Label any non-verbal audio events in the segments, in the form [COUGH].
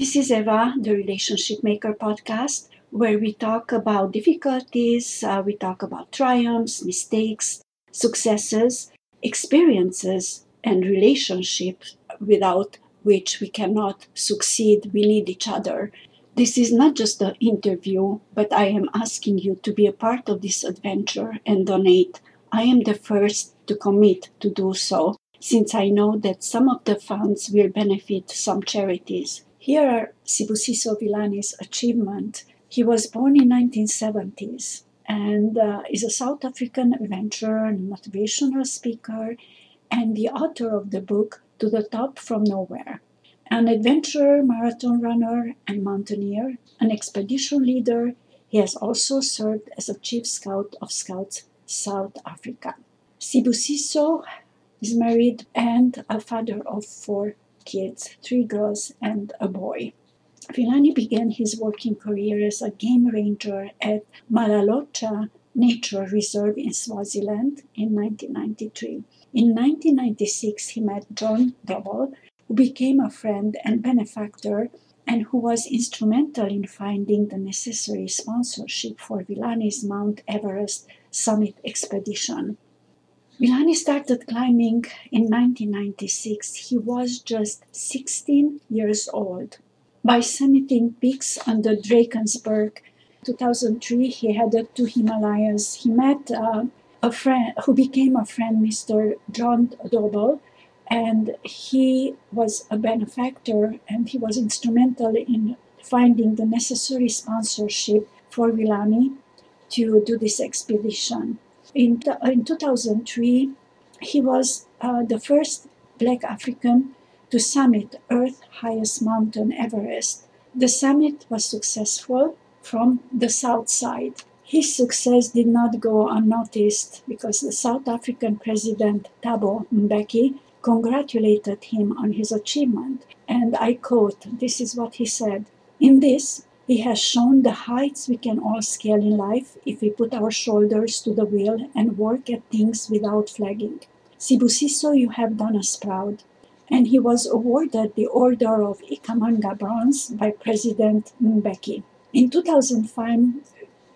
This is Eva, the Relationship Maker podcast, where we talk about difficulties, uh, we talk about triumphs, mistakes, successes, experiences, and relationships without which we cannot succeed. We need each other. This is not just an interview, but I am asking you to be a part of this adventure and donate. I am the first to commit to do so, since I know that some of the funds will benefit some charities. Here are Sibusiso Vilane's achievement. He was born in 1970s and uh, is a South African adventurer and motivational speaker and the author of the book To the Top from Nowhere. An adventurer, marathon runner, and mountaineer, an expedition leader, he has also served as a chief scout of Scouts South Africa. Sibusiso is married and a father of four kids, three girls and a boy. Vilane began his working career as a game ranger at Malolotja Nature Reserve in Swaziland in 1993. In 1996, he met John Doble, who became a friend and benefactor and who was instrumental in finding the necessary sponsorship for Vilane's Mount Everest summit expedition. Vilane started climbing in 1996. He was just 16 years old. By summiting peaks under Drakensberg, 2003, he headed to Himalayas. He met uh, a friend who became a friend, Mr. John Doble, and he was a benefactor and he was instrumental in finding the necessary sponsorship for Vilane to do this expedition. In, in 2003, he was uh, the first black African to summit Earth's highest mountain, Everest. The summit was successful from the south side. His success did not go unnoticed because the South African president Thabo Mbeki congratulated him on his achievement. And I quote this is what he said In this, he has shown the heights we can all scale in life if we put our shoulders to the wheel and work at things without flagging. Sibusiso, you have done us proud. And he was awarded the Order of Ikhamanga Bronze by President Mbeki. In 2005,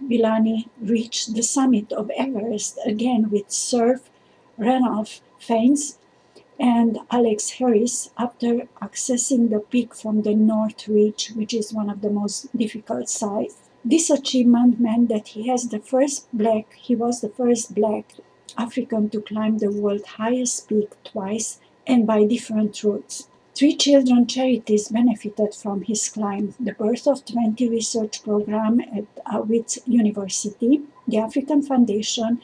Vilane reached the summit of Everest again with Sir Ranulph Fiennes and Alex Harris after accessing the peak from the North Ridge, which is one of the most difficult sites. This achievement meant that he has the first black, he was the first black African to climb the world's highest peak twice and by different routes. Three children charities benefited from his climb the Birth of 20 research program at uh, Wits University, the African Foundation,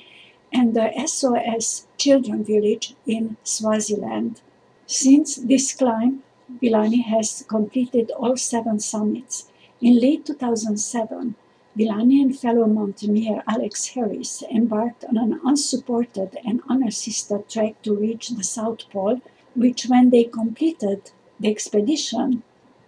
and the SOS Children Village in Swaziland. Since this climb, Vilane has completed all seven summits. In late 2007, Vilane and fellow mountaineer Alex Harris embarked on an unsupported and unassisted trek to reach the South Pole which, when they completed the expedition,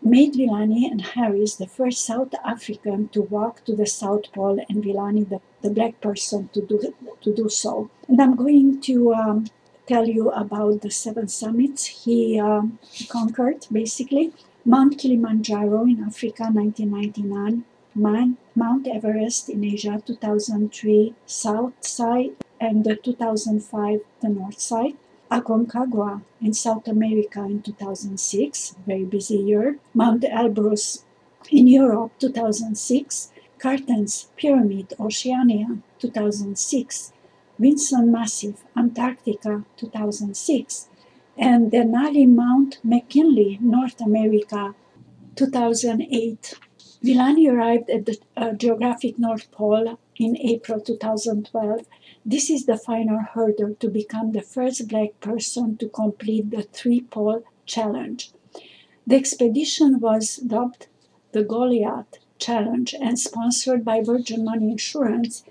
made Vilane and Harris the first South African to walk to the South Pole and Vilane the, the black person to do, to do so. And I'm going to um, tell you about the seven summits he, um, conquered, basically. Mount Kilimanjaro in Africa, 1999. Mount, Mount Everest in Asia, 2003, South side, and the 2005, the North side. Aconcagua in South America in 2006, very busy year. Mount Elbrus in Europe 2006. Carstensz Pyramid, Oceania 2006. Vinson Massif, Antarctica 2006. And Denali Mount McKinley, North America 2008. Vilane arrived at the uh, geographic North Pole in April 2012 this is the final hurdle to become the first black person to complete the three pole challenge. The expedition was dubbed the Goliath Challenge and sponsored by Virgin Money Insurance.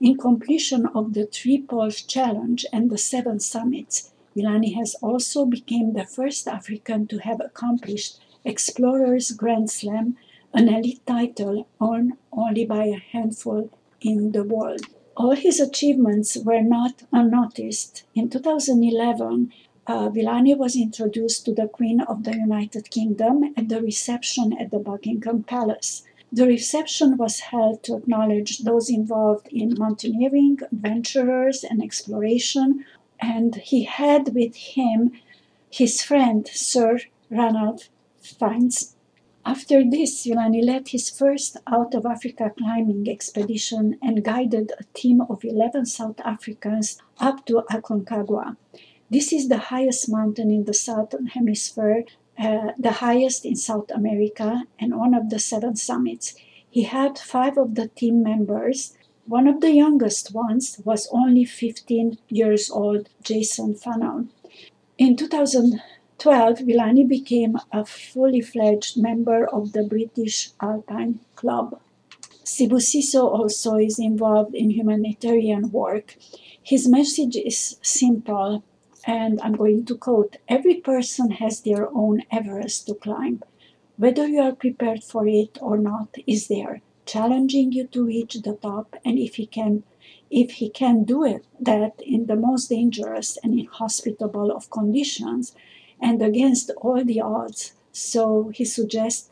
In completion of the three poles challenge and the seven summits, Vilane has also become the first African to have accomplished Explorers Grand Slam, an elite title owned only by a handful in the world all his achievements were not unnoticed. In 2011, uh, Vilane was introduced to the Queen of the United Kingdom at the reception at the Buckingham Palace. The reception was held to acknowledge those involved in mountaineering, adventurers, and exploration, and he had with him his friend Sir Ranulph Fiennes. After this, Vilane led his first out of Africa climbing expedition and guided a team of 11 South Africans up to Aconcagua. This is the highest mountain in the southern hemisphere, uh, the highest in South America, and one of the seven summits. He had five of the team members. One of the youngest ones was only 15 years old, Jason Fanon. In 2012, Vilane became a fully fledged member of the British Alpine Club. Sibusiso also is involved in humanitarian work. His message is simple and I'm going to quote Every person has their own Everest to climb. Whether you are prepared for it or not is there, challenging you to reach the top. And if he can, if he can do it, that in the most dangerous and inhospitable of conditions, and against all the odds, so he suggests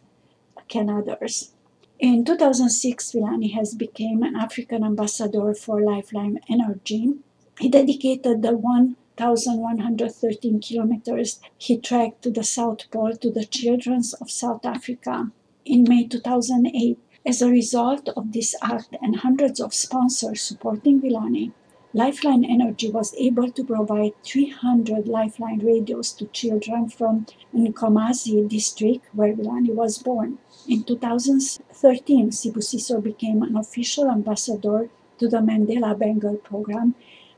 can others. In 2006, Vilane has become an African ambassador for Lifeline Energy. He dedicated the 1,113 kilometers he trekked to the South Pole to the children of South Africa. In May 2008, as a result of this act and hundreds of sponsors supporting Vilane, Lifeline Energy was able to provide 300 Lifeline radios to children from Nkomazi district where Vilane was born. In 2013, Sibusiso became an official ambassador to the Mandela Bengal program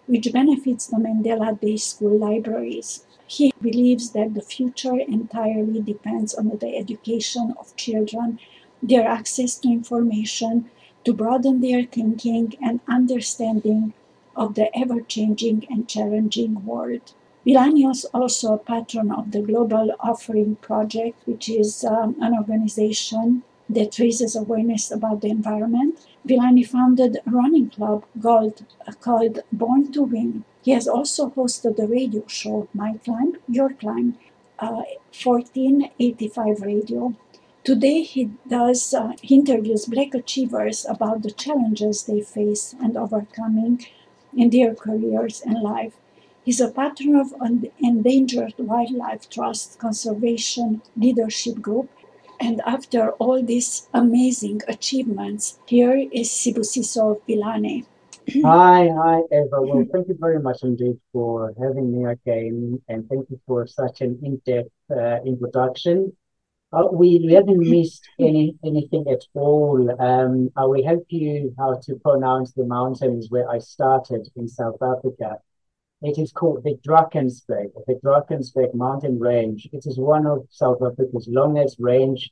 which benefits the Mandela Day School libraries. He believes that the future entirely depends on the education of children, their access to information, to broaden their thinking and understanding of the ever changing and challenging world. Vilane is also a patron of the Global Offering Project, which is um, an organization that raises awareness about the environment. Vilane founded a running club called, called Born to Win. He has also hosted a radio show, My Climb, Your Climb, uh, 1485 Radio. Today he does uh, he interviews black achievers about the challenges they face and overcoming in their careers and life. He's a patron of Endangered Wildlife Trust Conservation Leadership Group and after all these amazing achievements, here is Sibusiso Vilane. [CLEARS THROAT] hi, hi, Eva. Well, thank you very much indeed for having me again, and thank you for such an in-depth uh, introduction. Uh, we, we haven't missed any anything at all. Um, I will help you how to pronounce the mountains where I started in South Africa. It is called the Drakensberg, the Drakensberg mountain range. It is one of South Africa's longest range,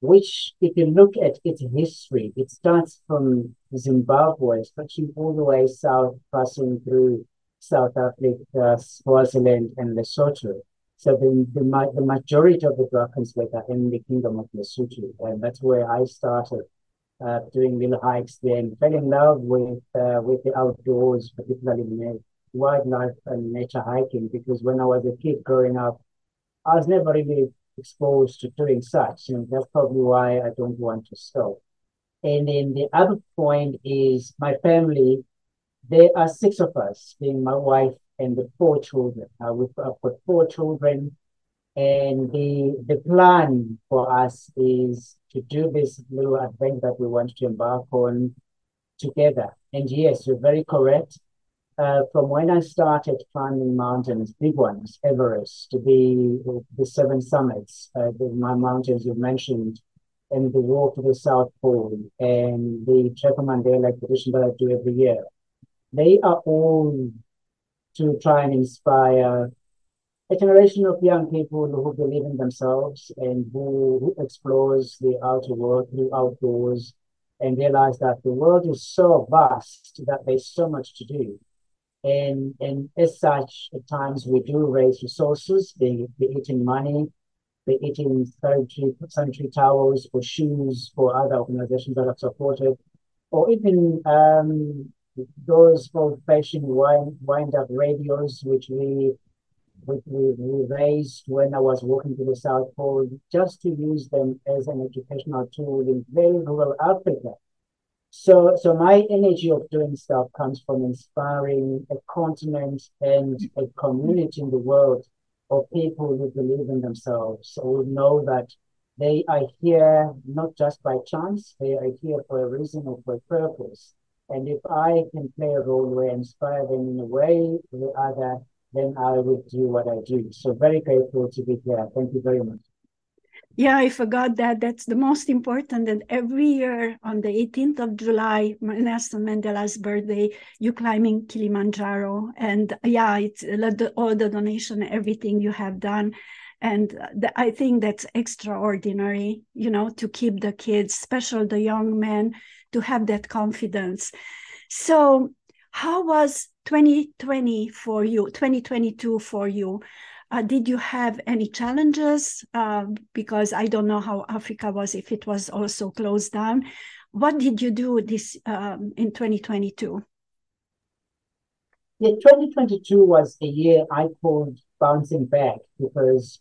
which, if you look at its history, it starts from Zimbabwe, stretching all the way south, passing through South Africa, Swaziland, and Lesotho. So the, the, the majority of the Drakensberg are in the Kingdom of Lesotho, and that's where I started uh, doing little hikes there and fell in love with uh, with the outdoors, particularly wildlife and nature hiking because when I was a kid growing up, I was never really exposed to doing such. And that's probably why I don't want to stop. And then the other point is my family, there are six of us, being my wife and the four children. Uh, we've got four children. And the the plan for us is to do this little adventure that we want to embark on together. And yes, you're very correct uh, from when I started climbing mountains, big ones, Everest, to the the seven summits, uh, the my mountains you mentioned, and the walk to the South Pole, and the Trek Mandela expedition that I do every year, they are all to try and inspire a generation of young people who believe in themselves and who, who explores the outer world through outdoors and realize that the world is so vast that there's so much to do. And, and as such, at times we do raise resources, be, be it in money, be it in sanitary, sanitary towels or shoes for other organizations that have supported, or even um, those old-fashioned wind, wind-up radios, which we we, we, we raised when I was walking to the South Pole, just to use them as an educational tool in very rural Africa. So, so my energy of doing stuff comes from inspiring a continent and a community in the world of people who believe in themselves, who know that they are here not just by chance, they are here for a reason or for a purpose. And if I can play a role where I inspire them in a way or the other, then I will do what I do. So very grateful to be here. Thank you very much. Yeah, I forgot that. That's the most important. And every year on the 18th of July, Nelson Mandela's birthday, you climbing Kilimanjaro. And yeah, it's all the donation, everything you have done. And the, I think that's extraordinary, you know, to keep the kids, especially the young men, to have that confidence. So, how was 2020 for you, 2022 for you? Uh, did you have any challenges? Uh, because I don't know how Africa was if it was also closed down. What did you do this um, in 2022? Yeah, 2022 was the year I called bouncing back because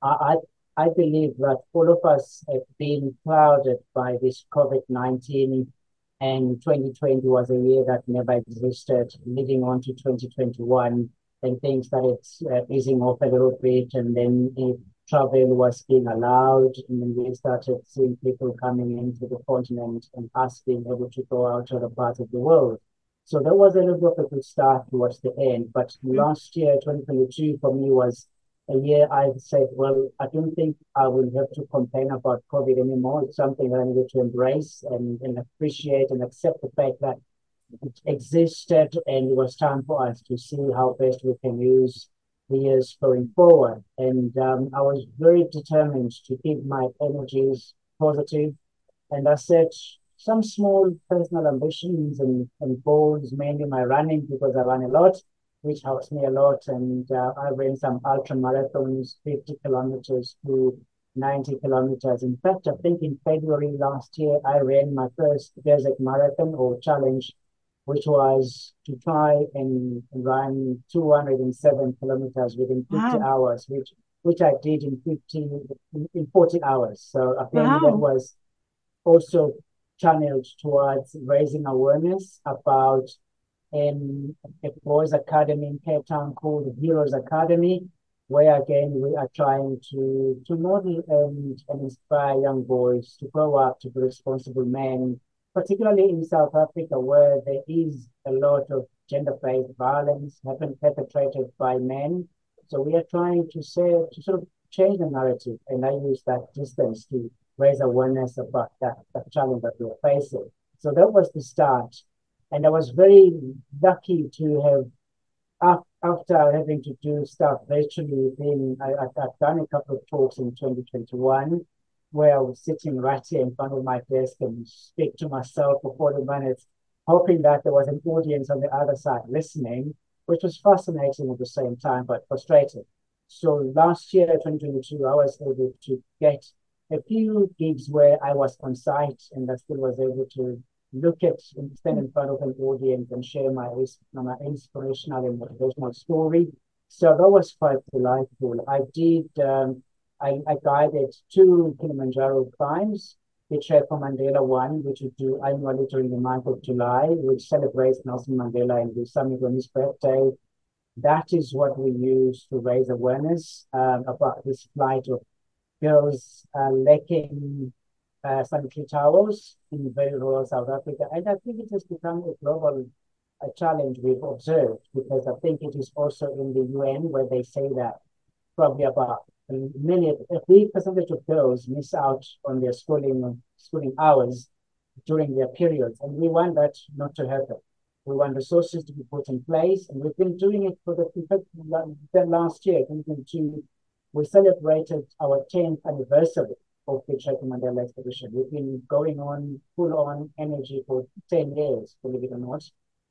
I, I, believe that all of us have been clouded by this COVID 19 and 2020 was a year that never existed, leading on to 2021 and things started uh, easing off a little bit, and then uh, travel was being allowed, and then we started seeing people coming into the continent and us being able to go out to other parts of the world. So that was a little bit of a good start towards the end. But mm-hmm. last year, 2022, for me was a year I said, well, I don't think I will have to complain about COVID anymore. It's something that I needed to embrace and, and appreciate and accept the fact that it existed and it was time for us to see how best we can use the years going forward. And um, I was very determined to keep my energies. And I set some small personal ambitions and, and goals, mainly my running because I run a lot, which helps me a lot. And uh, I ran some ultra marathons, 50 kilometers to 90 kilometers. In fact, I think in February last year, I ran my first desert marathon or challenge which was to try and run 207 kilometers within 50 wow. hours, which which I did in 15 in 40 hours. So I think wow. that was also channeled towards raising awareness about um, a boys academy in Cape Town called Heroes Academy, where again we are trying to to model and, and inspire young boys to grow up to be responsible men particularly in South Africa, where there is a lot of gender-based violence perpetrated by men. So we are trying to say to sort of change the narrative, and I use that distance to raise awareness about that, that challenge that we're facing. So that was the start, and I was very lucky to have after having to do stuff virtually. Then I, have done a couple of talks in 2021 where I was sitting right here in front of my desk and speak to myself for 40 minutes, hoping that there was an audience on the other side listening, which was fascinating at the same time, but frustrating. So last year, 2022, I was able to get a few gigs where I was on site and I still was able to look at and stand in front of an audience and share my, my inspirational and motivational story. So that was quite delightful. I did um, I, I guided two Kilimanjaro climbs, the Chair for Mandela one, which we do annually during the month of July, which celebrates Nelson Mandela and the summit on his birthday. That is what we use to raise awareness um, about this flight of girls uh, lacking uh, sanitary towels in very rural South Africa. And I think it has become a global a challenge we've observed because I think it is also in the UN where they say that probably about a many, a big percentage of girls miss out on their schooling schooling hours during their periods, and we want that not to happen. We want resources to be put in place, and we've been doing it for the, the last year, 2022. We celebrated our 10th anniversary of the Cheka Mandela expedition. We've been going on full on energy for 10 years, believe it or not.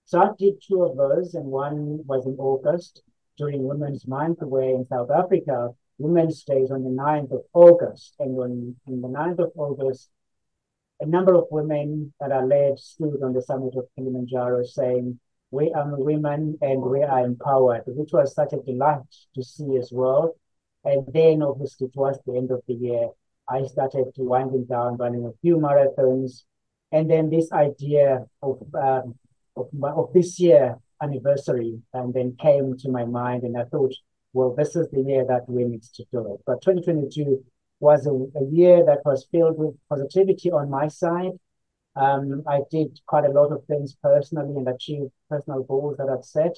So I did two of those, and one was in August during Women's Month, where in South Africa, Women's Day is on the 9th of August. And on, on the 9th of August, a number of women that are led stood on the summit of Kilimanjaro saying, we are women and we are empowered, which was such a delight to see as well. And then obviously towards the end of the year, I started to winding down, running a few marathons. And then this idea of, um, of, my, of this year anniversary and then came to my mind and I thought, well, this is the year that we need to do it. But 2022 was a, a year that was filled with positivity on my side. Um, I did quite a lot of things personally and achieved personal goals that I've set.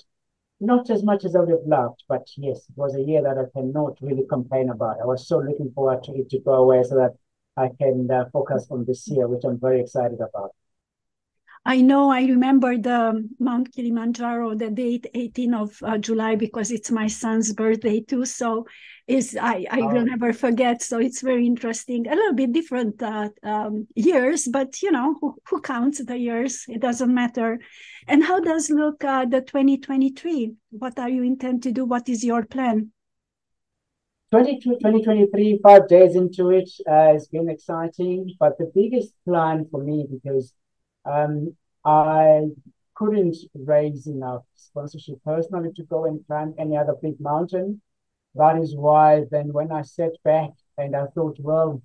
Not as much as I would have loved, but yes, it was a year that I cannot really complain about. I was so looking forward to it to go away so that I can uh, focus on this year, which I'm very excited about. I know I remember the Mount Kilimanjaro, the date 18 of uh, July, because it's my son's birthday too. So is I, I oh. will never forget. So it's very interesting. A little bit different uh, um, years, but you know, who, who, counts the years? It doesn't matter. And how does look uh, the 2023? What are you intend to do? What is your plan? 2023, five days into it, uh, it's been exciting. But the biggest plan for me, because um, I couldn't raise enough sponsorship personally to go and climb any other big mountain. That is why then when I sat back and I thought, well,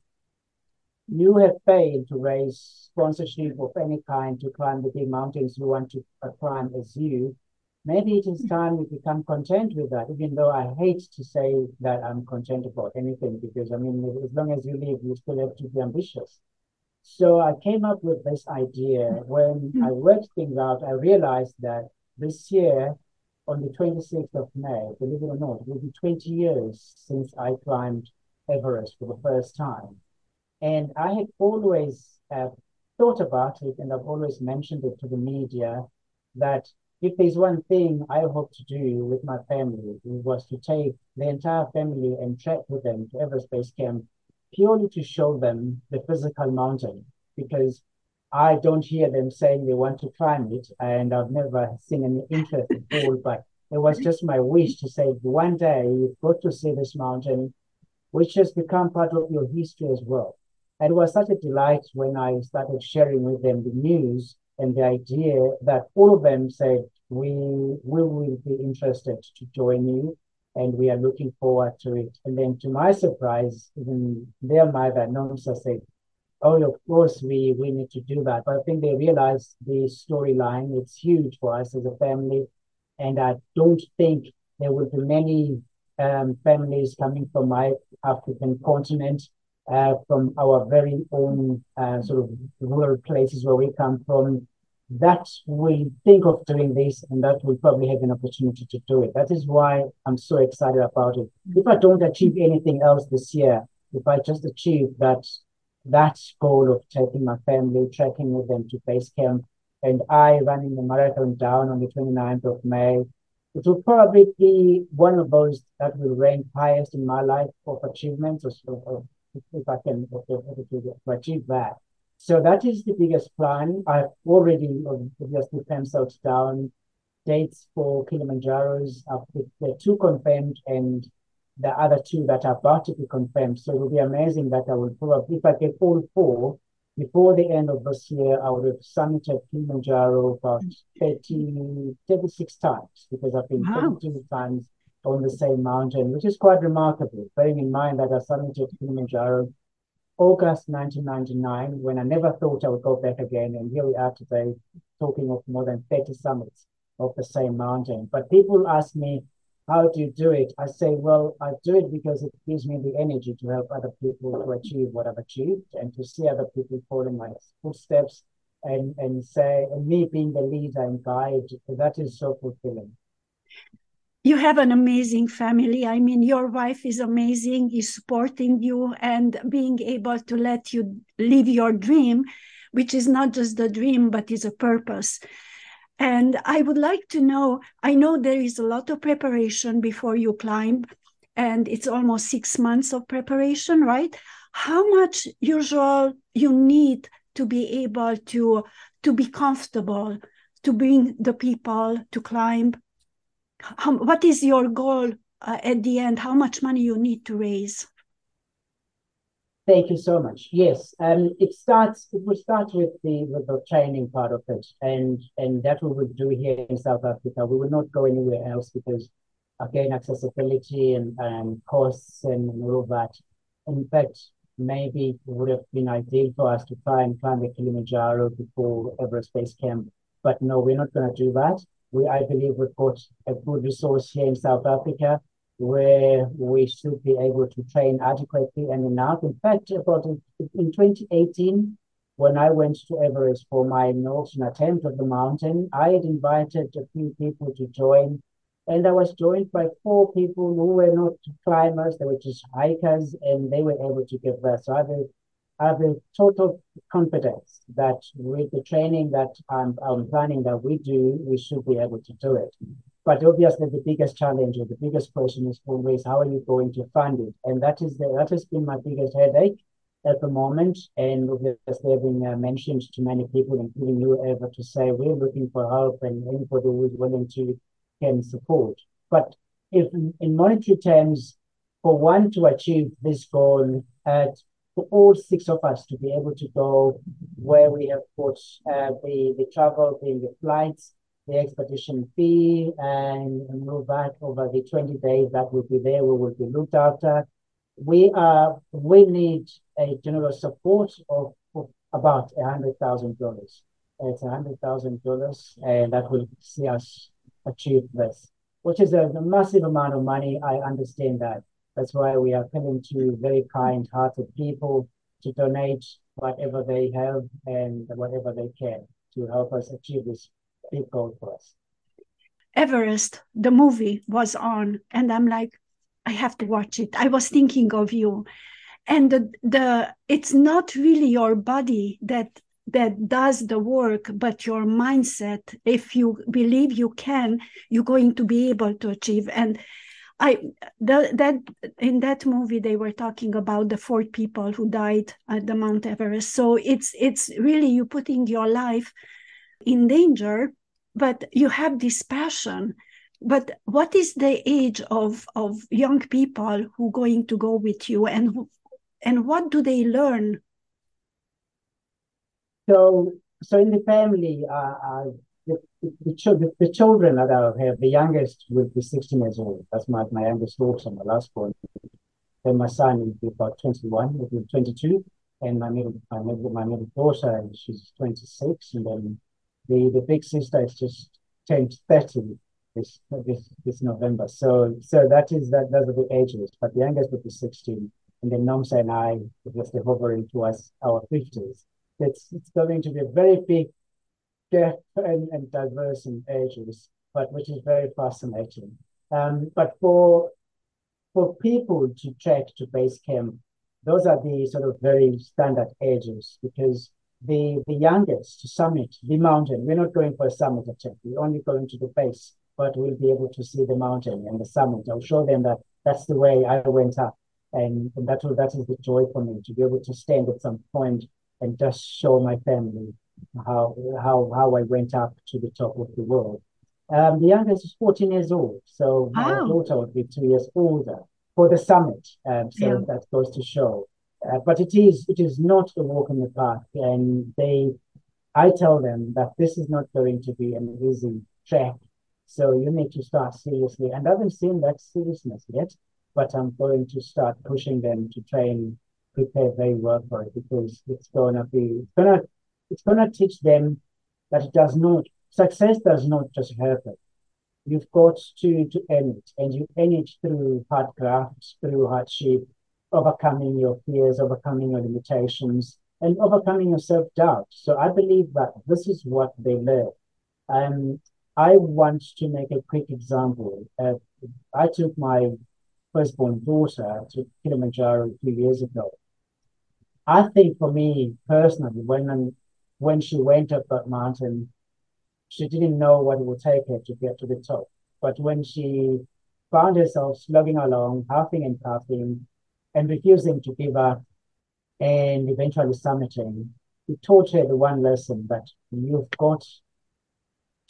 you have failed to raise sponsorship of any kind to climb the big mountains you want to uh, climb as you. Maybe it is mm-hmm. time you become content with that, even though I hate to say that I'm content about anything, because I mean, as long as you live, you still have to be ambitious. So I came up with this idea. Mm-hmm. When I mm-hmm. worked things out, I realized that this year, on the 26th of May, believe it or not, it will be 20 years since I climbed Everest for the first time. And I had always uh, thought about it, and I've always mentioned it to the media that if there's one thing I hope to do with my family, it was to take the entire family and trek with them to Everest Base Camp purely to show them the physical mountain because I don't hear them saying they want to climb it, and I've never seen any interest at all. But it was just my wish to say one day you've got to see this mountain, which has become part of your history as well. And it was such a delight when I started sharing with them the news and the idea that all of them said, we, we will be interested to join you and we are looking forward to it. And then to my surprise, even their mother, Nomsa, said, oh, of course, we, we need to do that. But I think they realized the storyline. It's huge for us as a family. And I don't think there will be many um, families coming from my African continent, uh, from our very own uh, sort of rural places where we come from, that will think of doing this and that will probably have an opportunity to do it. That is why I'm so excited about it. If I don't achieve anything else this year, if I just achieve that that goal of taking my family, trekking with them to base camp, and I running the marathon down on the 29th of May, it will probably be one of those that will rank highest in my life of achievements, or, or if I can achieve that. So that is the biggest plan. I've already obviously penciled down dates for Kilimanjaro's. Uh, the two confirmed and the other two that are about to be confirmed. So it will be amazing that I will probably, if I get all four, before the end of this year, I would have summited Kilimanjaro about 30, 36 times because I've been wow. 32 times on the same mountain, which is quite remarkable, bearing in mind that I summited Kilimanjaro August 1999 when I never thought I would go back again. And here we are today talking of more than 30 summits of the same mountain. But people ask me, how do you do it? I say, well, I do it because it gives me the energy to help other people to achieve what I've achieved and to see other people following my footsteps and, and say, and me being the leader and guide, that is so fulfilling you have an amazing family. I mean, your wife is amazing, is supporting you and being able to let you live your dream, which is not just a dream, but is a purpose. And I would like to know I know there is a lot of preparation before you climb, and it's almost six months of preparation, right? How much usual you need to be able to to be comfortable to bring the people to climb how, what is your goal uh, at the end? How much money you need to raise? Thank you so much. Yes, um, it starts. It will start with the with the training part of it, and and that we will do here in South Africa. We will not go anywhere else because, again, accessibility and and costs and all of that. In fact, maybe it would have been ideal for us to try and climb the Kilimanjaro before Everest Base Camp, but no, we're not going to do that. We, I believe, we've got a good resource here in South Africa where we should be able to train adequately and enough. In fact, about in, in 2018, when I went to Everest for my Northern attempt of the mountain, I had invited a few people to join, and I was joined by four people who were not climbers; they were just hikers, and they were able to give that. So I have have a total confidence that with the training that I'm, I'm planning that we do, we should be able to do it. But obviously, the biggest challenge or the biggest question is always how are you going to fund it? And that is the, that has been my biggest headache at the moment. And obviously, having uh, mentioned to many people, including you, Eva, to say we're looking for help and anybody who is willing to can support. But if in monetary terms, for one to achieve this goal, uh, for all six of us to be able to go where we have put uh, the the travel, being the flights, the expedition fee and move back over the 20 days that will be there. We will be looked after. We are we need a general support of, of about a hundred thousand dollars. It's a hundred thousand dollars, and that will see us achieve this, which is a, a massive amount of money. I understand that. That's why we are coming to very kind-hearted people to donate whatever they have and whatever they can to help us achieve this big goal for us. Everest, the movie was on, and I'm like, I have to watch it. I was thinking of you. And the, the it's not really your body that that does the work, but your mindset. If you believe you can, you're going to be able to achieve. And I the, that in that movie they were talking about the four people who died at the Mount Everest. So it's it's really you putting your life in danger but you have this passion. But what is the age of of young people who going to go with you? And and what do they learn? So so in the family uh, uh the, the, the, children that I have, the youngest will be 16 years old. That's my, my youngest daughter, my last born. Then my son will be about 21, will be 22. And my middle, my middle, my middle daughter, she's 26. And then the the big sister is just turned 30 this this this November. So so that is that those are the ages. But the youngest will be 16. And then Nomsa and I just hovering towards our 50s. It's it's going to be a very big gap and, and diverse in ages, but which is very fascinating. Um, but for for people to trek to base camp, those are the sort of very standard ages because the, the youngest to summit the mountain. We're not going for a summit attempt. We're only going to the base, but we'll be able to see the mountain and the summit. I'll show them that that's the way I went up. And, and that, that is the joy for me to be able to stand at some point and just show my family how, how, how I went up to the top of the world. Um, the youngest is 14 years old. So my daughter would be two years older for the summit. Um, so yeah. that goes to show. Uh, but it is it is not a walk in the park, and they, I tell them that this is not going to be an easy trek. So you need to start seriously, and I haven't seen that seriousness yet. But I'm going to start pushing them to try and prepare very well for it because it's gonna be it's gonna it's gonna teach them that it does not success does not just happen. You've got to to earn it, and you earn it through hard graft, through hardship, overcoming your fears, overcoming your limitations, and overcoming your self doubt. So I believe that this is what they learn. Um, I want to make a quick example. Uh, I took my firstborn daughter to Kilimanjaro a few years ago. I think for me personally, when when she went up that mountain, she didn't know what it would take her to get to the top. But when she found herself slugging along, huffing and puffing, and refusing to give up and eventually summiting, it taught her the one lesson that you've got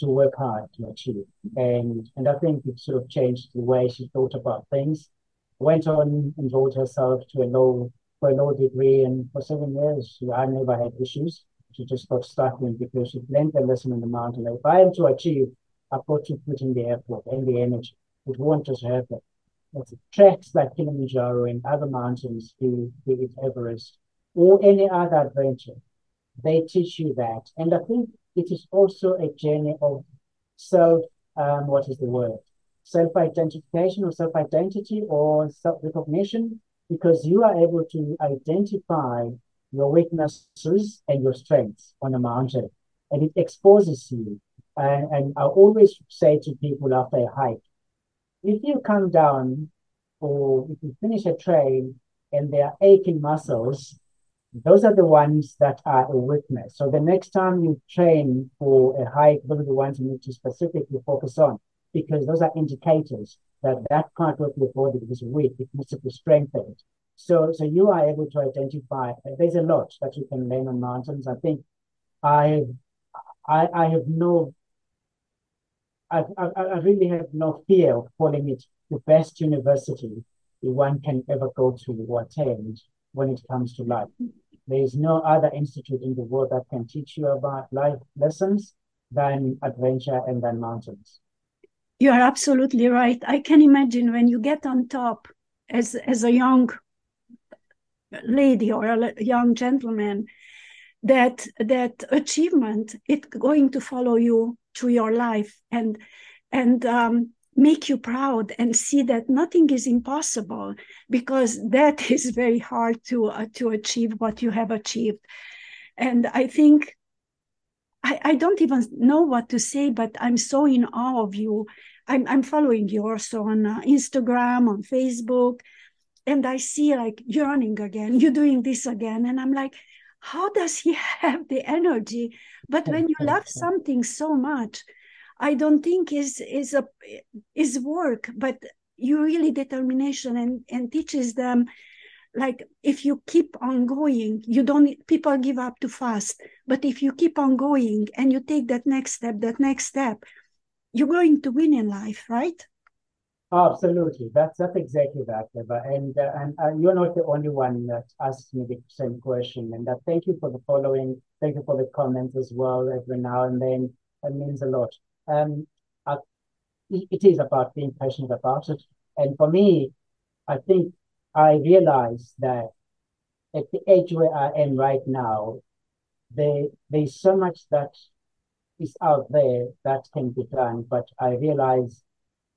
to work hard to achieve. And and I think it sort of changed the way she thought about things. Went on, and enrolled herself to a low for a law degree, and for seven years, I never had issues. She just got stuck in because she learned the lesson in the mountain. If I am to achieve, I've got to put in the effort and the energy. It won't just happen. It's treks like Kilimanjaro and other mountains, be, be it Everest or any other adventure. They teach you that. And I think it is also a journey of self, um, what is the word? Self-identification or self-identity or self-recognition, because you are able to identify your weaknesses and your strengths on a mountain. And it exposes you. And, and I always say to people after a hike, if you come down or if you finish a trail and there are aching muscles, those are the ones that are a weakness. So the next time you train for a hike, those are the ones you need to specifically focus on because those are indicators that that part of your body is weak. It needs to be strengthened. So, so you are able to identify. There's a lot that you can learn on mountains. I think I, I, I have no. I, I, I really have no fear of calling it the best university one can ever go to or attend when it comes to life. There is no other institute in the world that can teach you about life lessons than adventure and than mountains. You are absolutely right. I can imagine when you get on top as as a young lady or a young gentleman, that that achievement it's going to follow you through your life and and um, make you proud and see that nothing is impossible because that [LAUGHS] is very hard to uh, to achieve what you have achieved. And i think I, I don't even know what to say but i'm so in awe of you. I'm, I'm following you also on uh, instagram on facebook and i see like you're running again you're doing this again and i'm like how does he [LAUGHS] have the energy? But when you love [LAUGHS] something so much I don't think is is a is work, but you really determination and and teaches them like if you keep on going you don't people give up too fast but if you keep on going and you take that next step that next step you're going to win in life right absolutely. That's that's exactly that Eva. and uh, and uh, you're not the only one that asks me the same question. And uh, thank you for the following thank you for the comments as well every now and then. It means a lot. Um, I, it is about being passionate about it. And for me, I think I realize that at the age where I am right now, there, there's so much that is out there that can be done, but I realize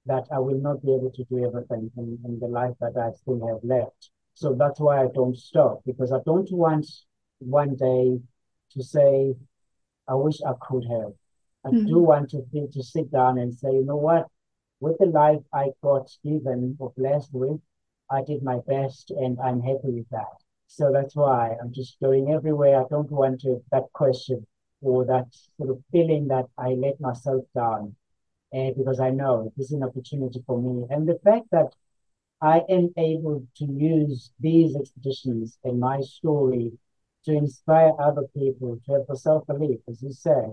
that I will not be able to do everything in, in the life that I still have left. So that's why I don't stop because I don't want one day to say, I wish I could have. I mm-hmm. do want to think to sit down and say, you know what, with the life I got given or blessed with, I did my best and I'm happy with that. So that's why I'm just going everywhere. I don't want to that question or that sort of feeling that I let myself down. And because I know this is an opportunity for me. And the fact that I am able to use these expeditions and my story to inspire other people to have the self-belief, as you say,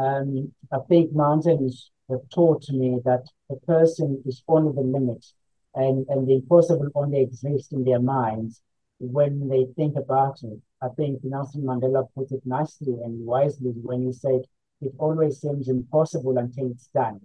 um, I think mountains have taught me that a person is only the limit and, and the impossible only exists in their minds when they think about it. I think Nelson Mandela put it nicely and wisely when he said, it always seems impossible until it's done.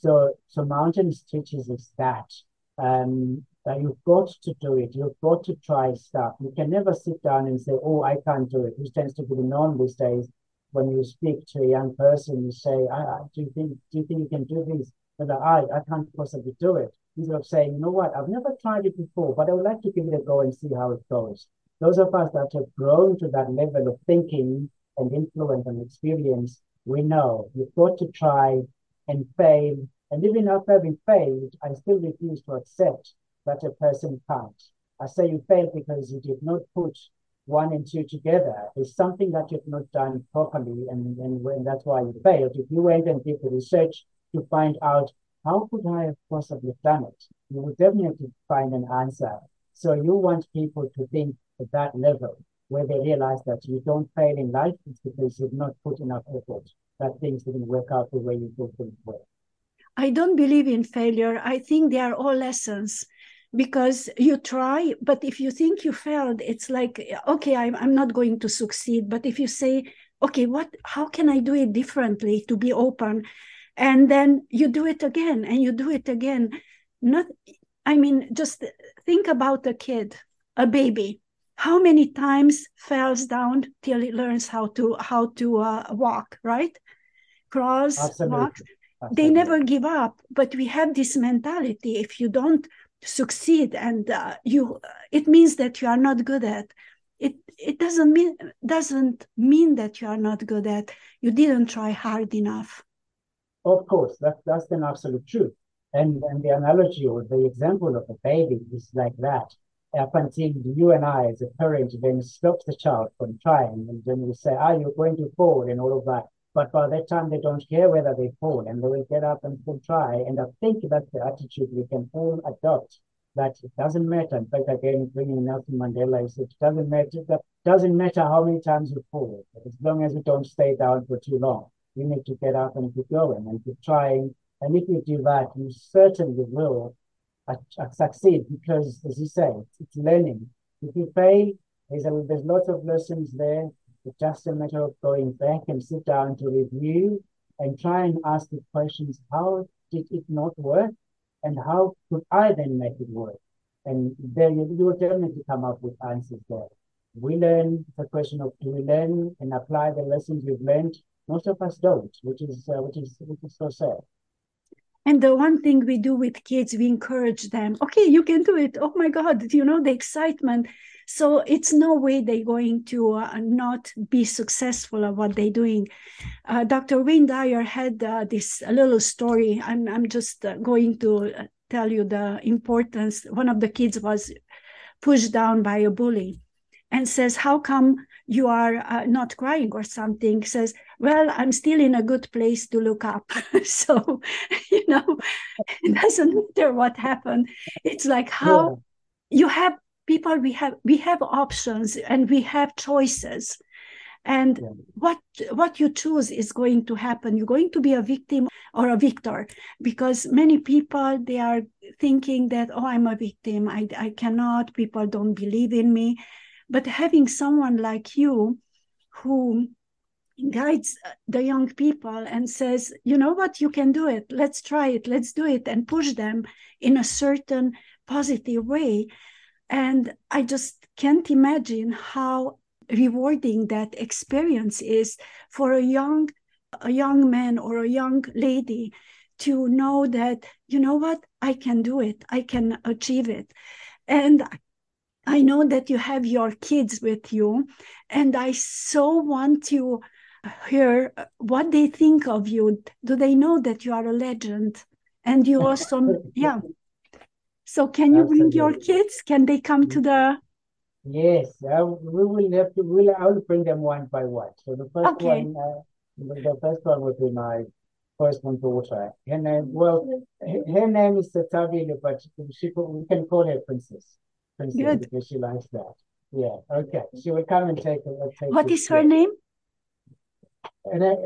So, so mountains teaches us that, um, that you've got to do it. You've got to try stuff. You can never sit down and say, oh, I can't do it, which tends to be the norm these days when you speak to a young person, you say, I, do you think do you think you can do this? And I, I can't possibly do it. Instead of saying, you know what, I've never tried it before, but I would like to give it a go and see how it goes. Those of us that have grown to that level of thinking and influence and experience, we know you've got to try and fail. And even after having failed, I still refuse to accept that a person can't. I say you failed because you did not put one and two together It's something that you've not done properly, and, and when that's why you failed. If you went and did the research to find out how could I have possibly done it, you would definitely find an answer. So you want people to think at that level where they realize that you don't fail in life, it's because you've not put enough effort, that things didn't work out the way you thought they would. I don't believe in failure. I think they are all lessons because you try but if you think you failed it's like okay I'm, I'm not going to succeed. But if you say okay what how can i do it differently to be open? And then you do it again and you do it again. Not i mean just think about a kid a baby how many times falls down till it learns how to how to uh, walk right crawls Absolutely. walks Absolutely. they never give up but we have this mentality if you don't succeed and uh, you it means that you are not good at it it doesn't mean doesn't mean that you are not good at you didn't try hard enough Of course, that's that's an absolute truth. And and the analogy or the example of a baby is like that. Up until you and I, as a parent, then stop the child from trying, and then we say, "Ah, you're going to fall," and all of that. But by that time, they don't care whether they fall, and they will get up and still try. And I think that's the attitude we can all adopt. That it doesn't matter. In fact, again, bringing Nelson Mandela, he "It doesn't matter. That doesn't matter how many times you fall, as long as you don't stay down for too long." you need to get up and keep going and keep trying. And if you do that, you certainly will succeed because, as you say, it's, learning. If you fail, there's, a, there's lots of lessons there. It's just a matter of going back and sit down to review and try and ask the questions how did it not work? And how could I then make it work? And then you, you will definitely come up with answers there. We learn, a question of do we learn and apply the lessons we've learned most of us don't, which is uh, which is which is so sad. And the one thing we do with kids we encourage them. Okay you can do it. Oh my god you know the excitement. So it's no way they're going to uh, not be successful at what they're doing. Uh, dr wayne dyer had uh, this little story i'm, I'm just uh, going to uh, tell you the importance. One of the kids was pushed down by a bully and says how come you are uh, not crying or something? Says well i'm still in a good place to look up. [LAUGHS] So you know it doesn't matter what happened. It's like how Yeah. you have people we have we have options and we have choices. And Yeah. what what you choose is going to happen. You're going to be a victim or a victor because many people they are thinking that oh i'm a victim. I, I cannot. People don't believe in me. But having someone like you who guides uh, the young people and says you know what? You can do it. Let's try it. Let's do it. And push them in a certain positive way. And i just can't imagine how rewarding that experience is for a young a young man or a young lady to know that you know what? I can do it. I can achieve it. And i know that you have your kids with you and i so want to hear what they think of you do they know that you are a legend and you also [LAUGHS] yeah so can you bring your kids can they come to the Yes, uh, we will have to. We'll, I will bring them one by one. So the first Okay. one, uh, the first one will be my firstborn daughter. Her name, well, her, name is Satavile, but she we can call her Princess. Princess Good. because she likes that. Yeah. Okay. She will come and take. Uh, take what is her name And uh,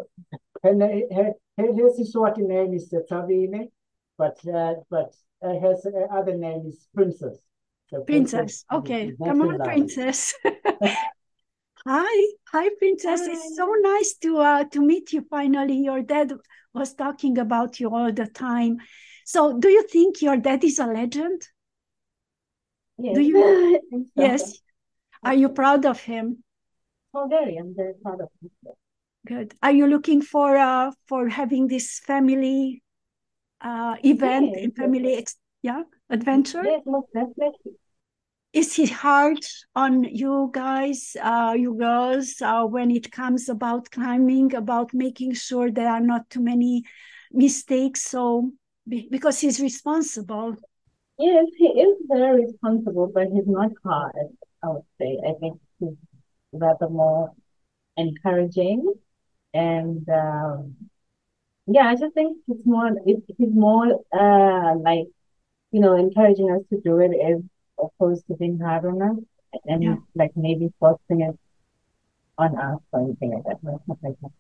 her, na- her, her, her name is Satavile, but uh, but uh, her, s- other name is Princess. So princess is- okay. Come on princess. [LAUGHS] Hi hi princess. It's so nice to uh to meet you finally. Your dad was talking about you all the time. So do you think your dad is a legend? Yes. Do you- [LAUGHS] yes. Are you proud of him? Oh, very. I'm very proud of him. Good are you looking for uh for having this family uh event Yes, family ex- yeah adventure Yes, definitely. is it hard on you guys, uh, you girls, uh, when it comes about climbing, about making sure there are not too many mistakes? So, because he's responsible. Yes, he is very responsible, but he's not hard, I would say. I think he's rather more encouraging. And um, yeah, I just think it's more, it- he's more uh, like, you know, encouraging us to do it as opposed to being hard on us and Yeah. like maybe forcing it on us or anything like that. Like that.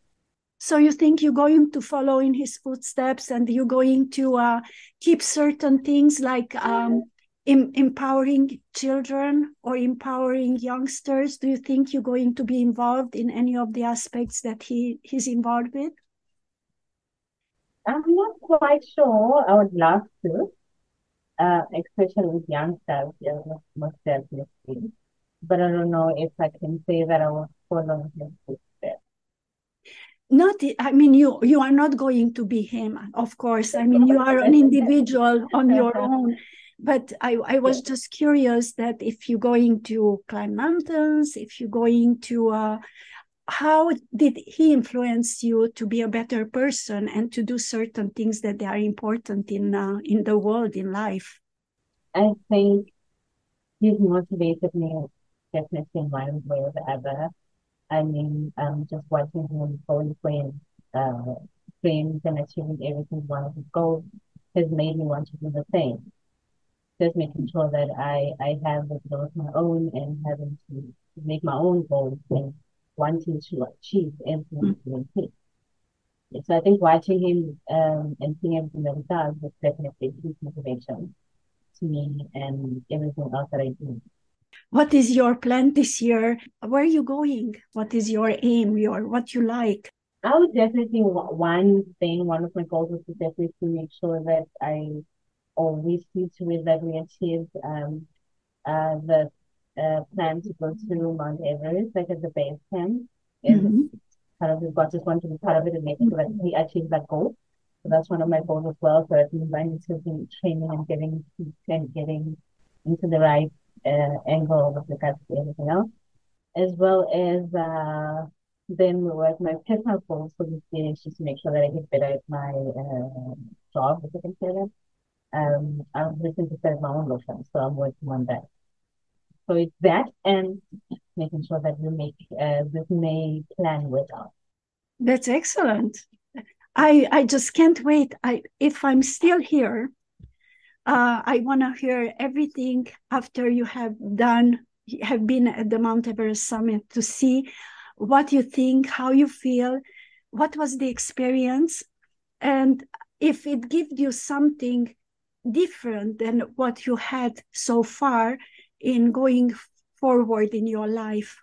So, you think you're going to follow in his footsteps and you're going to uh, keep certain things like um, em- empowering children or empowering youngsters? Do you think you're going to be involved in any of the aspects that he he's involved with? I'm not quite sure. I would love to, uh, especially with youngsters, most definitely. But I don't know if I can say that I will follow his footsteps. Not, I mean, you you are not going to be him, of course. I mean, you are an [LAUGHS] individual on your own. But I, I was just curious that if you're going to climb mountains, if you're going to uh, how did he influence you to be a better person and to do certain things that they are important in uh, in the world in life? I think he's motivated me definitely in one way or the other. I mean um just watching him going for uh dreams and achieving everything one of his goals has made me want to do the same just making sure that i i have the goals my own and having to make my own goals and wanting to achieve everything mm-hmm. So I think watching him um, and seeing everything that he does is definitely a huge motivation to me and everything else that I do. What is your plan this year? Where are you going? What is your aim? Your what you like? I would definitely one thing. One of my goals is to definitely to make sure that I see to it that we achieve um, uh, the uh, plan to go to Mount Everest, like at the base camp. Mm-hmm. part of his God just want to be part of it and make sure that we achieve that goal. So that's one of my goals as well. So that means I need to be training and getting and getting into the right uh, angle with regards to everything else, as well as uh, then work my personal goals for this year is just to make sure that I get better at my uh, job, if I can say that. Um, I'm looking to start my own lotion, so I'm working on that. So it's that and making sure that we make uh, this May plan with us. That's excellent. I I just can't wait. I if I'm still here, uh, I want to hear everything after you have done have been at the Mount Everest summit to see what you think, how you feel, what was the experience, and if it gives you something different than what you had so far, in going forward in your life?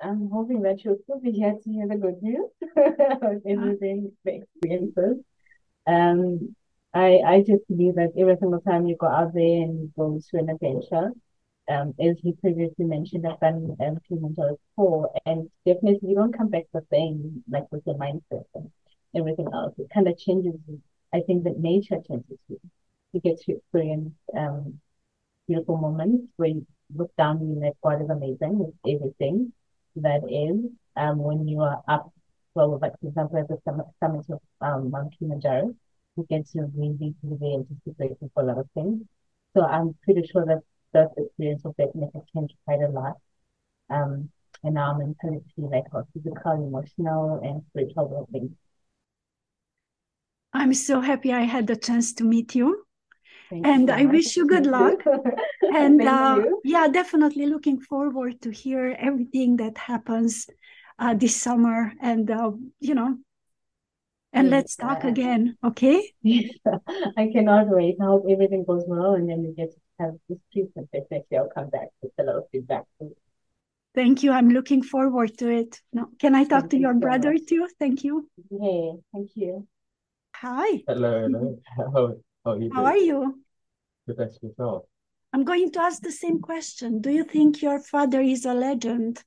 I'm hoping that you'll still be here to hear the good news [LAUGHS] everything, the experiences. Um, I I just believe that every single time you go out there and you go to an adventure, um, as he previously mentioned, I've done um, Kilimanjaro before, and definitely you don't come back the same, like with your mindset and everything else. It kind of changes. I think that nature changes you. You get to experience um, beautiful moments where you look down and like, God is amazing with everything that is. Um, when you are up, well, like for example, at the summit, of um, Mount Kilimanjaro, you get to really, really anticipate for a lot of things. So I'm pretty sure that that experience will definitely change quite a lot. Um, and our mentality, like our physical, emotional, and spiritual well-being. I'm so happy I had the chance to meet you. Thank and I wish you good [LAUGHS] luck. [LAUGHS] and uh, yeah, definitely looking forward to hear everything that happens uh, this summer. And uh, you know, and yes, let's talk again, okay? Yes, [LAUGHS] I cannot wait. I hope everything goes well, and then we get to have this treatment. Definitely, I'll come back with a lot of feedback. Thank you. I'm looking forward to it. No, can I talk thank to you your so brother much. too? Thank you. Yeah, thank you. Hi. Hello. hello. How are you? How are you? Good, thanks yourself. I'm going to ask the same question. Do you think your father is a legend?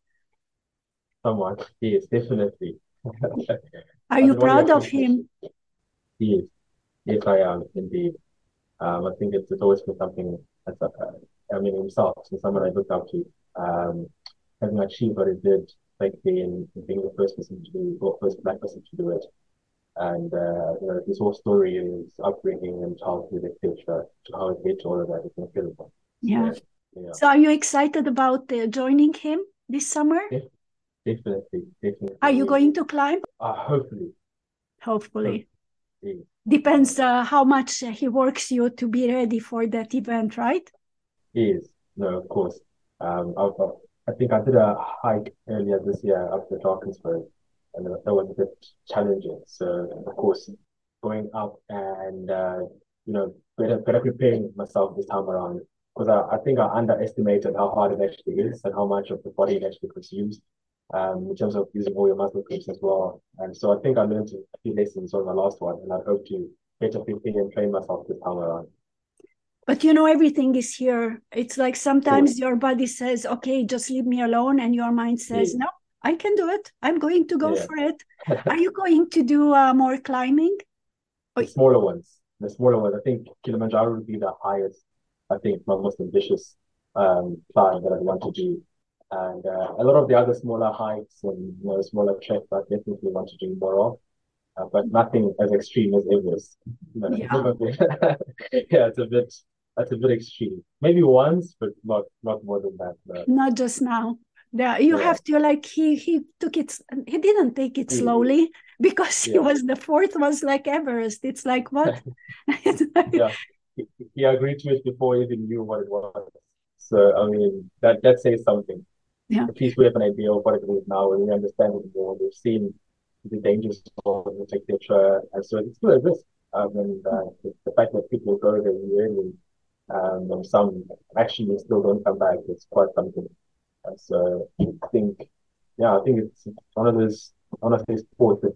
Somewhat. He is, definitely. [LAUGHS] are you proud of him? He is. Yes, I am, indeed. Um, I think it's, it's always been something that's, uh, I mean, himself, so someone I looked up to, um, having achieved what he did, like being, being the first person to do, or first black person to do it, and uh, you know, this whole story is upbringing and childhood, etc. To how it gets all of that is incredible. Yeah. So, yeah. So, are you excited about uh, joining him this summer? Yeah, definitely, definitely. Are you going to climb? Uh, hopefully. Hopefully. hopefully. Depends uh, how much he works you to be ready for that event, right? Yes. No, of course. Um, i I think I did a hike earlier this year up the Drakensberg and that was a bit challenging. So of course, going up and uh, you know, better better preparing myself this time around because I, I think I underestimated how hard it actually is and how much of the body it actually consumes um, in terms of using all your muscle groups as well. And so I think I learned a few lessons on the last one, and I hope to better prepare and train myself this time around. But you know, everything is here. It's like sometimes your body says, okay, just leave me alone. And your mind says, yeah. no, I can do it. I'm going to go yeah. for it. [LAUGHS] Are you going to do uh, more climbing? The smaller ones. The smaller ones. I think Kilimanjaro would be the highest, I think, my most ambitious um, climb that I want to do. And uh, a lot of the other smaller hikes and you know, smaller treks, I definitely want to do more of. Uh, but nothing as extreme as Everest. [LAUGHS] yeah. [LAUGHS] yeah, it's a bit that's a bit extreme. Maybe once, but not not more than that. No. Not just now. Yeah, you yeah. have to like he he took it. He didn't take it mm-hmm. slowly [LAUGHS] because he yeah. was the fourth was like Everest. It's like what? [LAUGHS] [LAUGHS] yeah, he, he agreed to it before he even knew what it was. So I mean that that says something. Yeah. At least we have an idea of what it is now, and we understand it more. We've seen the dangers of the etc. And so it's still a risk. Um, and uh, the fact that people go there yearly um, and some actually still don't come back is quite something. So I think, yeah, I think it's one of those one of those sports that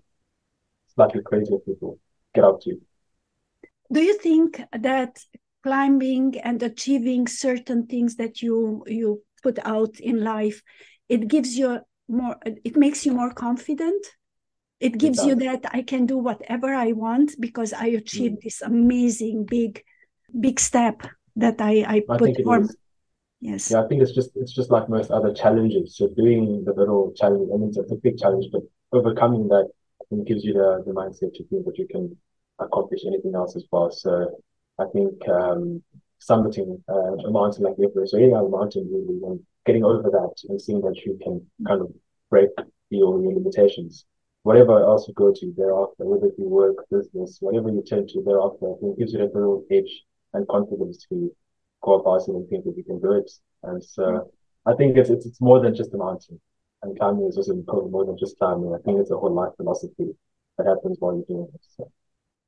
slightly crazy people get up to. Do you think that climbing and achieving certain things that you you put out in life, it gives you more, it makes you more confident? It gives it you that I can do whatever I want because I achieved mm. this amazing big, big step that I, I, I put forward. Yes. Yeah, I think it's just it's just like most other challenges. So doing the little challenge, I mean, it's a big challenge, but overcoming that I think gives you the, the mindset to think that you can accomplish anything else as well. So I think um, summiting uh, a mountain like Everest or any other mountain really, and getting over that and seeing that you can kind of break your, your limitations. Whatever else you go to thereafter, whether it be work, business, whatever you turn to thereafter, I think gives you that little edge and confidence to it and think that you can do it. And so mm. I think it's, it's, it's more than just a mountain. And climbing is also more than just climbing. I think it's a whole life philosophy that happens while you're doing it. So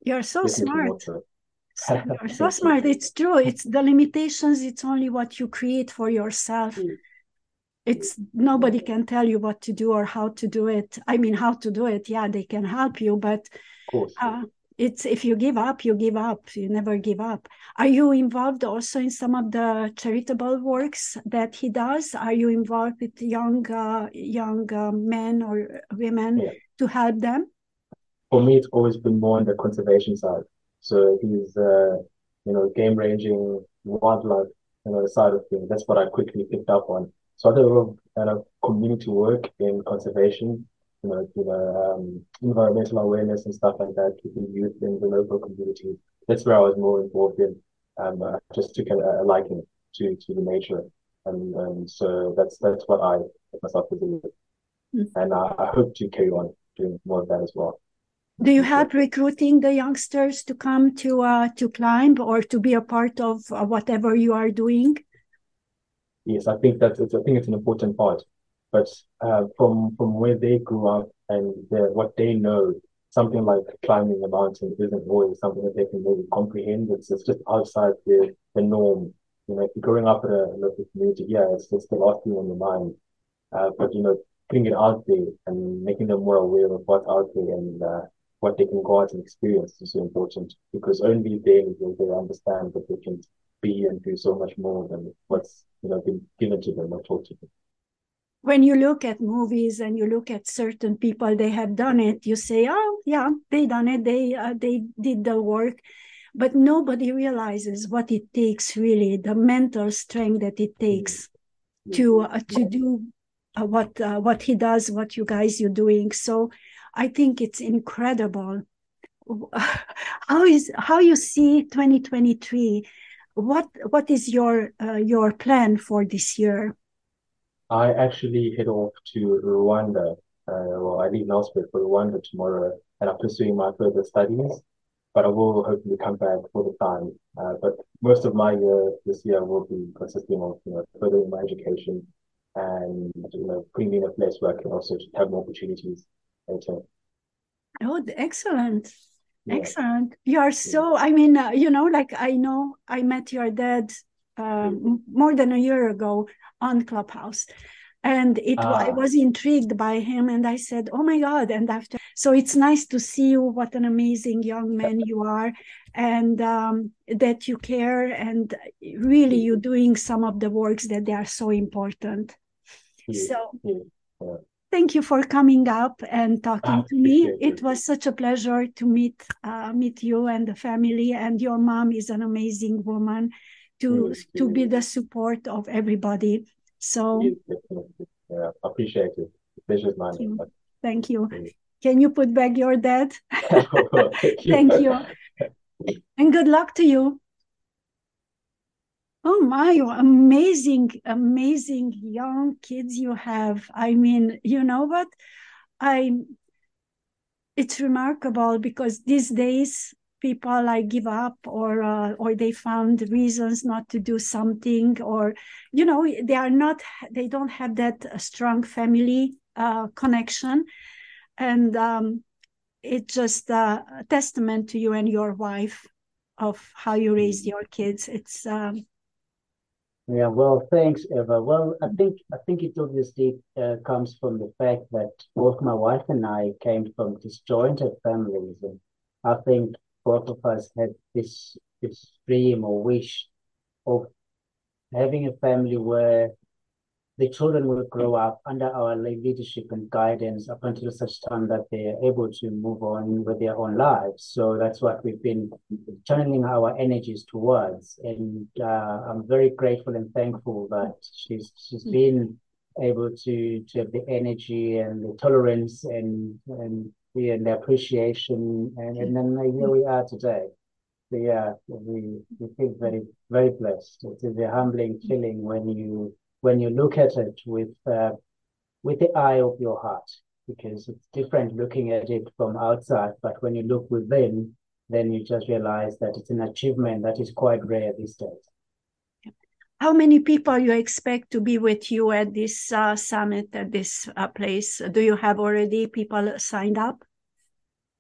you're so smart. You're so [LAUGHS] smart. It's true. It's the limitations. It's only what you create for yourself. Mm. It's nobody can tell you what to do or how to do it. I mean, how to do it. Yeah, they can help you, but it's if you give up you give up. You never give up. Are you involved also in some of the charitable works that he does? Are you involved with young uh, young uh, men or women yeah. to help them? For me it's always been more on the conservation side. So he's uh, you know game ranging wildlife you know the side of things. That's what i quickly picked up on. So i did a lot of kind of community work in conservation you know, you know, um, environmental awareness and stuff like that, keeping youth in the local community. That's where I was more involved in. Um, I just took a, a liking to to the nature, and, and so that's that's what I myself with, mm. and I, I hope to carry on doing more of that as well. Do you help recruiting the youngsters to come to uh, to climb or to be a part of uh, whatever you are doing? Yes, I think that's I think it's an important part but uh, from from where they grew up and what they know, something like climbing a mountain isn't always something that they can really comprehend. It's, it's just outside the, the norm. You know, if you're growing up in a local community, yeah, it's just the last thing on your mind. Uh, but you know, putting it out there and making them more aware of what's out there and uh, what they can go out and experience is so important because only then will they understand that they can be and do so much more than what's you know been given to them or taught to them when you look at movies and you look at certain people they have done it you say oh yeah they done it. They uh, they did the work. But nobody realizes what it takes really the mental strength that it takes to uh, to do uh, what uh, what he does what you guys you're doing. So i think it's incredible. [LAUGHS] How is how you see 2023 what what is your uh, your plan for this year I actually head off to Rwanda. Uh, well, I leave Nelspruit for Rwanda tomorrow, and I'm pursuing my further studies. But I will hopefully come back for the time. Uh, but most of my year this year will be consisting of you know furthering my education and you know putting me in a place where I can also have more opportunities later. Oh, excellent! Yeah. Excellent. You are so, I mean, uh, you know, like I know I met your dad um, more than a year ago on Clubhouse. And it I Ah. was intrigued by him, and I said, "Oh my God!" And after, so it's nice to see you. What an amazing young man you are, and um, that you care, and really you're doing some of the works that they are so important. Yeah. So Yeah. thank you for coming up and talking Ah, to me. It it. was such a pleasure to meet uh, meet you and the family. And your mom is an amazing woman to mm-hmm. to be the support of everybody. So Yeah, appreciate it. The pleasure's you. thank you. Mm-hmm. Can you put back your dad? [LAUGHS] [LAUGHS] Thank you. Thank you. And good luck to you. Oh my, amazing, amazing young kids you have. I mean, you know what? I it's remarkable because these days people like give up or uh, or they found reasons not to do something or you know they are not they don't have that uh, strong family uh, connection. And um, it's just a testament to you and your wife of how you raised your kids. It's um, Yeah, well, thanks, Eva. Well, I think I think it obviously uh, comes from the fact that both my wife and I came from disjointed families, and I think both of us had this this dream or wish of having a family where the children will grow up under our leadership and guidance up until such time that they are able to move on with their own lives. So that's what we've been channeling our energies towards. And uh, I'm very grateful and thankful that she's she's been able to to have the energy and the tolerance and and the, and the appreciation and, and then here we are today. So yeah, we we feel very very blessed. It is a humbling feeling when you when you look at it with uh, with the eye of your heart, because it's different looking at it from outside. But when you look within, then you just realize that it's an achievement that is quite rare these days. How many people you expect to be with you at this uh, summit at this uh, place do you have already people signed up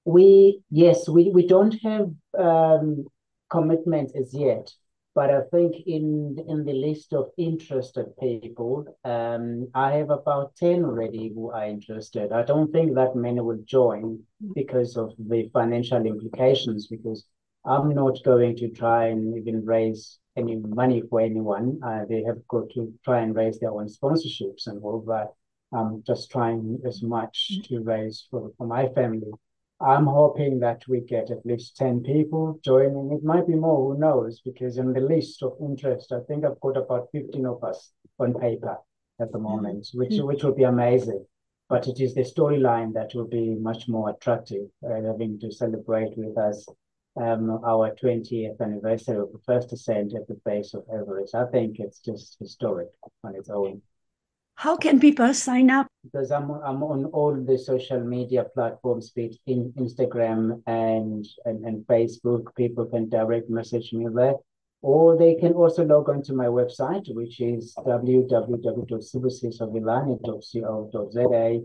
We yes, we we don't have um, commitments as yet, but I think in in the list of interested people, um, I have about ten already who are interested. I don't think that many will join because of the financial implications. Because I'm not going to try and even raise any money for anyone. Uh, they have got to try and raise their own sponsorships and all that. I'm just trying as much to raise for, for my family. I'm hoping that we get at least 10 people joining. It might be more, who knows? Because in the list of interest, I think I've got about 15 of us on paper at the moment, which, which will be amazing. But it is the storyline that will be much more attractive, uh, having to celebrate with us um, our 20th anniversary of the first ascent at the base of Everest. I think it's just historic on its own how can people sign up because I'm I'm on all the social media platforms, be it in Instagram and, and and Facebook. People can direct message me there, or they can also log on to my website, which is www.sibusisovilane.co.za.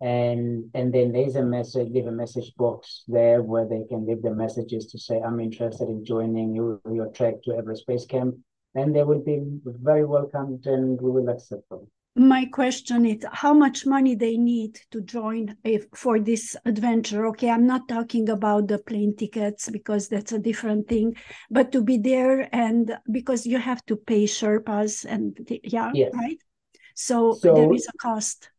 And and then there's a message, leave a message box there where they can leave the messages to say, I'm interested in joining you, your trek to Everest Base Camp. And they will be very welcomed and we will accept them. my question is how much money they need to join if, for this adventure okay i'm not talking about the plane tickets because that's a different thing but to be there and because you have to pay sherpas and yeah Yes. right so, So- there is a cost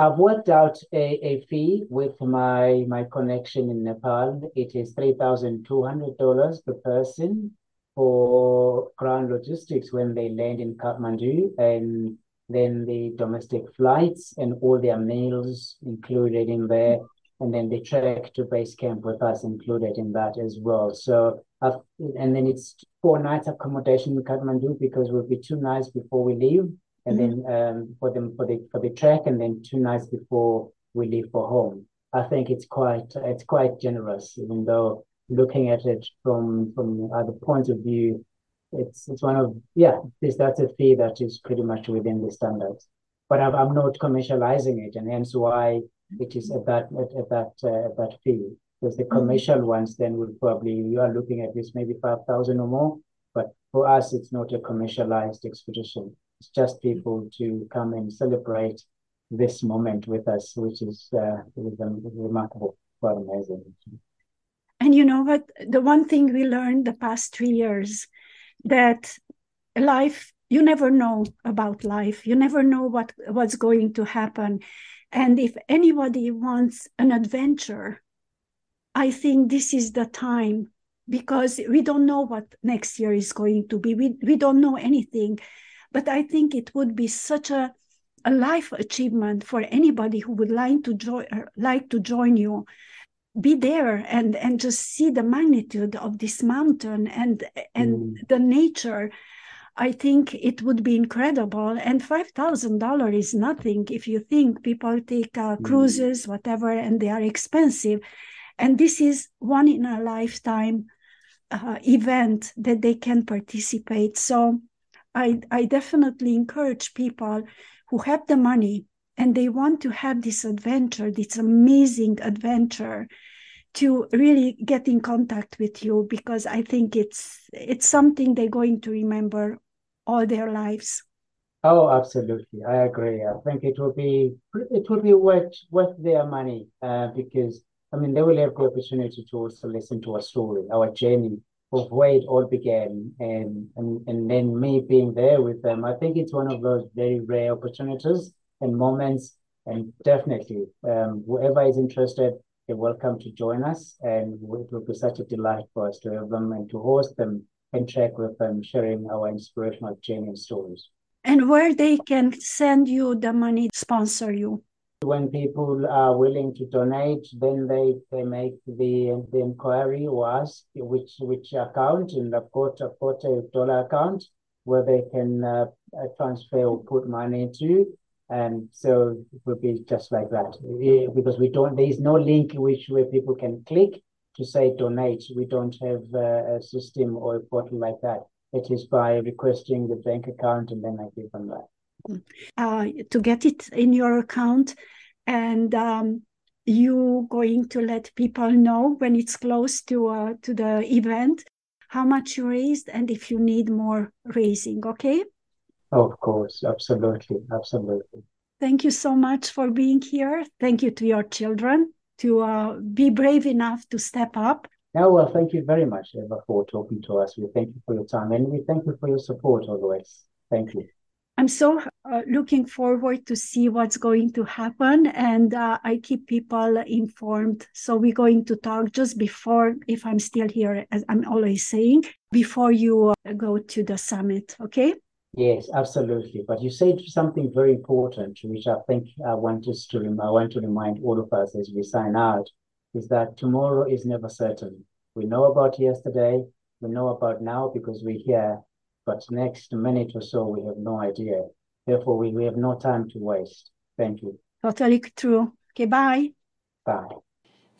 I've worked out a, a fee with my my connection in Nepal. It is three thousand two hundred dollars per person for ground logistics when they land in Kathmandu, and then the domestic flights and all their meals included in there, and then the trek to base camp with us included in that as well. So, I've, and then it's four nights accommodation in Kathmandu because we'll be two nights before we leave and then um, for them for the for the trek, and then two nights before we leave for home. I think it's quite it's quite generous, even though looking at it from from other points of view, it's it's one of yeah this that's a fee that is pretty much within the standards. But I'm, I'm not commercializing it, and hence why it is at that at, at that uh, at that fee. Because the commercial ones then will probably, you are looking at this maybe 5,000 or more. But for us, it's not a commercialized expedition. It's just people to come and celebrate this moment with us, which is, uh, remarkable, quite amazing. And you know what? The one thing we learned the past three years that life, you never know about life. You never know what what's going to happen. And if anybody wants an adventure, I think this is the time because we don't know what next year is going to be. We, we don't know anything. But I think it would be such a, a life achievement for anybody who would like to join like to join you. Be there and and just see the magnitude of this mountain and and mm. the nature. I think it would be incredible. And $5000 is nothing if you think people take uh, mm. cruises whatever and they are expensive. And this is one in a lifetime uh, event that they can participate. So I, I definitely encourage people who have the money and they want to have this adventure, this amazing adventure, to really get in contact with you because I think it's it's something they're going to remember all their lives. Oh, absolutely, I agree. I think it will be it will be worth worth their money uh, because I mean they will have the opportunity to also listen to our story, our journey of where it all began, and and and then me being there with them. I think it's one of those very rare opportunities and moments. And definitely, um, whoever is interested, they're welcome to join us. And it will be such a delight for us to have them and to host them and track with them, sharing our inspirational journey and stories. And where they can send you the money, sponsor you. When people are willing to donate, then they, they make the the inquiry or ask which which account, in the course, a dollar account where they can uh, transfer or put money to and so it will be just like that because we don't, there is no link which where people can click to say donate. We don't have a system or a portal like that. It is by requesting the bank account and then I give them that. Uh, to get it in your account and um, you going to let people know when it's close to uh, to the event how much you raised and if you need more raising okay of course, absolutely, absolutely. Thank you so much for being here. Thank you to your children to uh, be brave enough to step up. Yeah, well, thank you very much, Eva, for talking to us. We thank you for your time and we thank you for your support always. Thank you. I'm so uh, looking forward to see what's going to happen, and uh, I keep people informed. So we're going to talk just before, if I'm still here, as I'm always saying, before you uh, go to the summit. Okay. Yes, absolutely. But you said something very important, which I think I want us to rem- I want to remind all of us as we sign out, is that tomorrow is never certain. We know about yesterday, we know about now because we're here, but next minute or so we have no idea. Therefore, we, we have no time to waste. Thank you. Totally true. Okay, bye. Bye.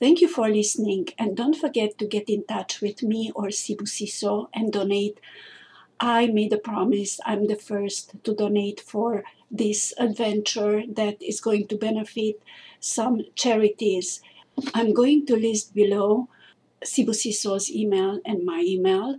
Thank you for listening, and don't forget to get in touch with me or Sibusiso and donate I made a promise I'm the first to donate for this adventure that is going to benefit some charities. I'm going to list below Sibusiso's email and my email.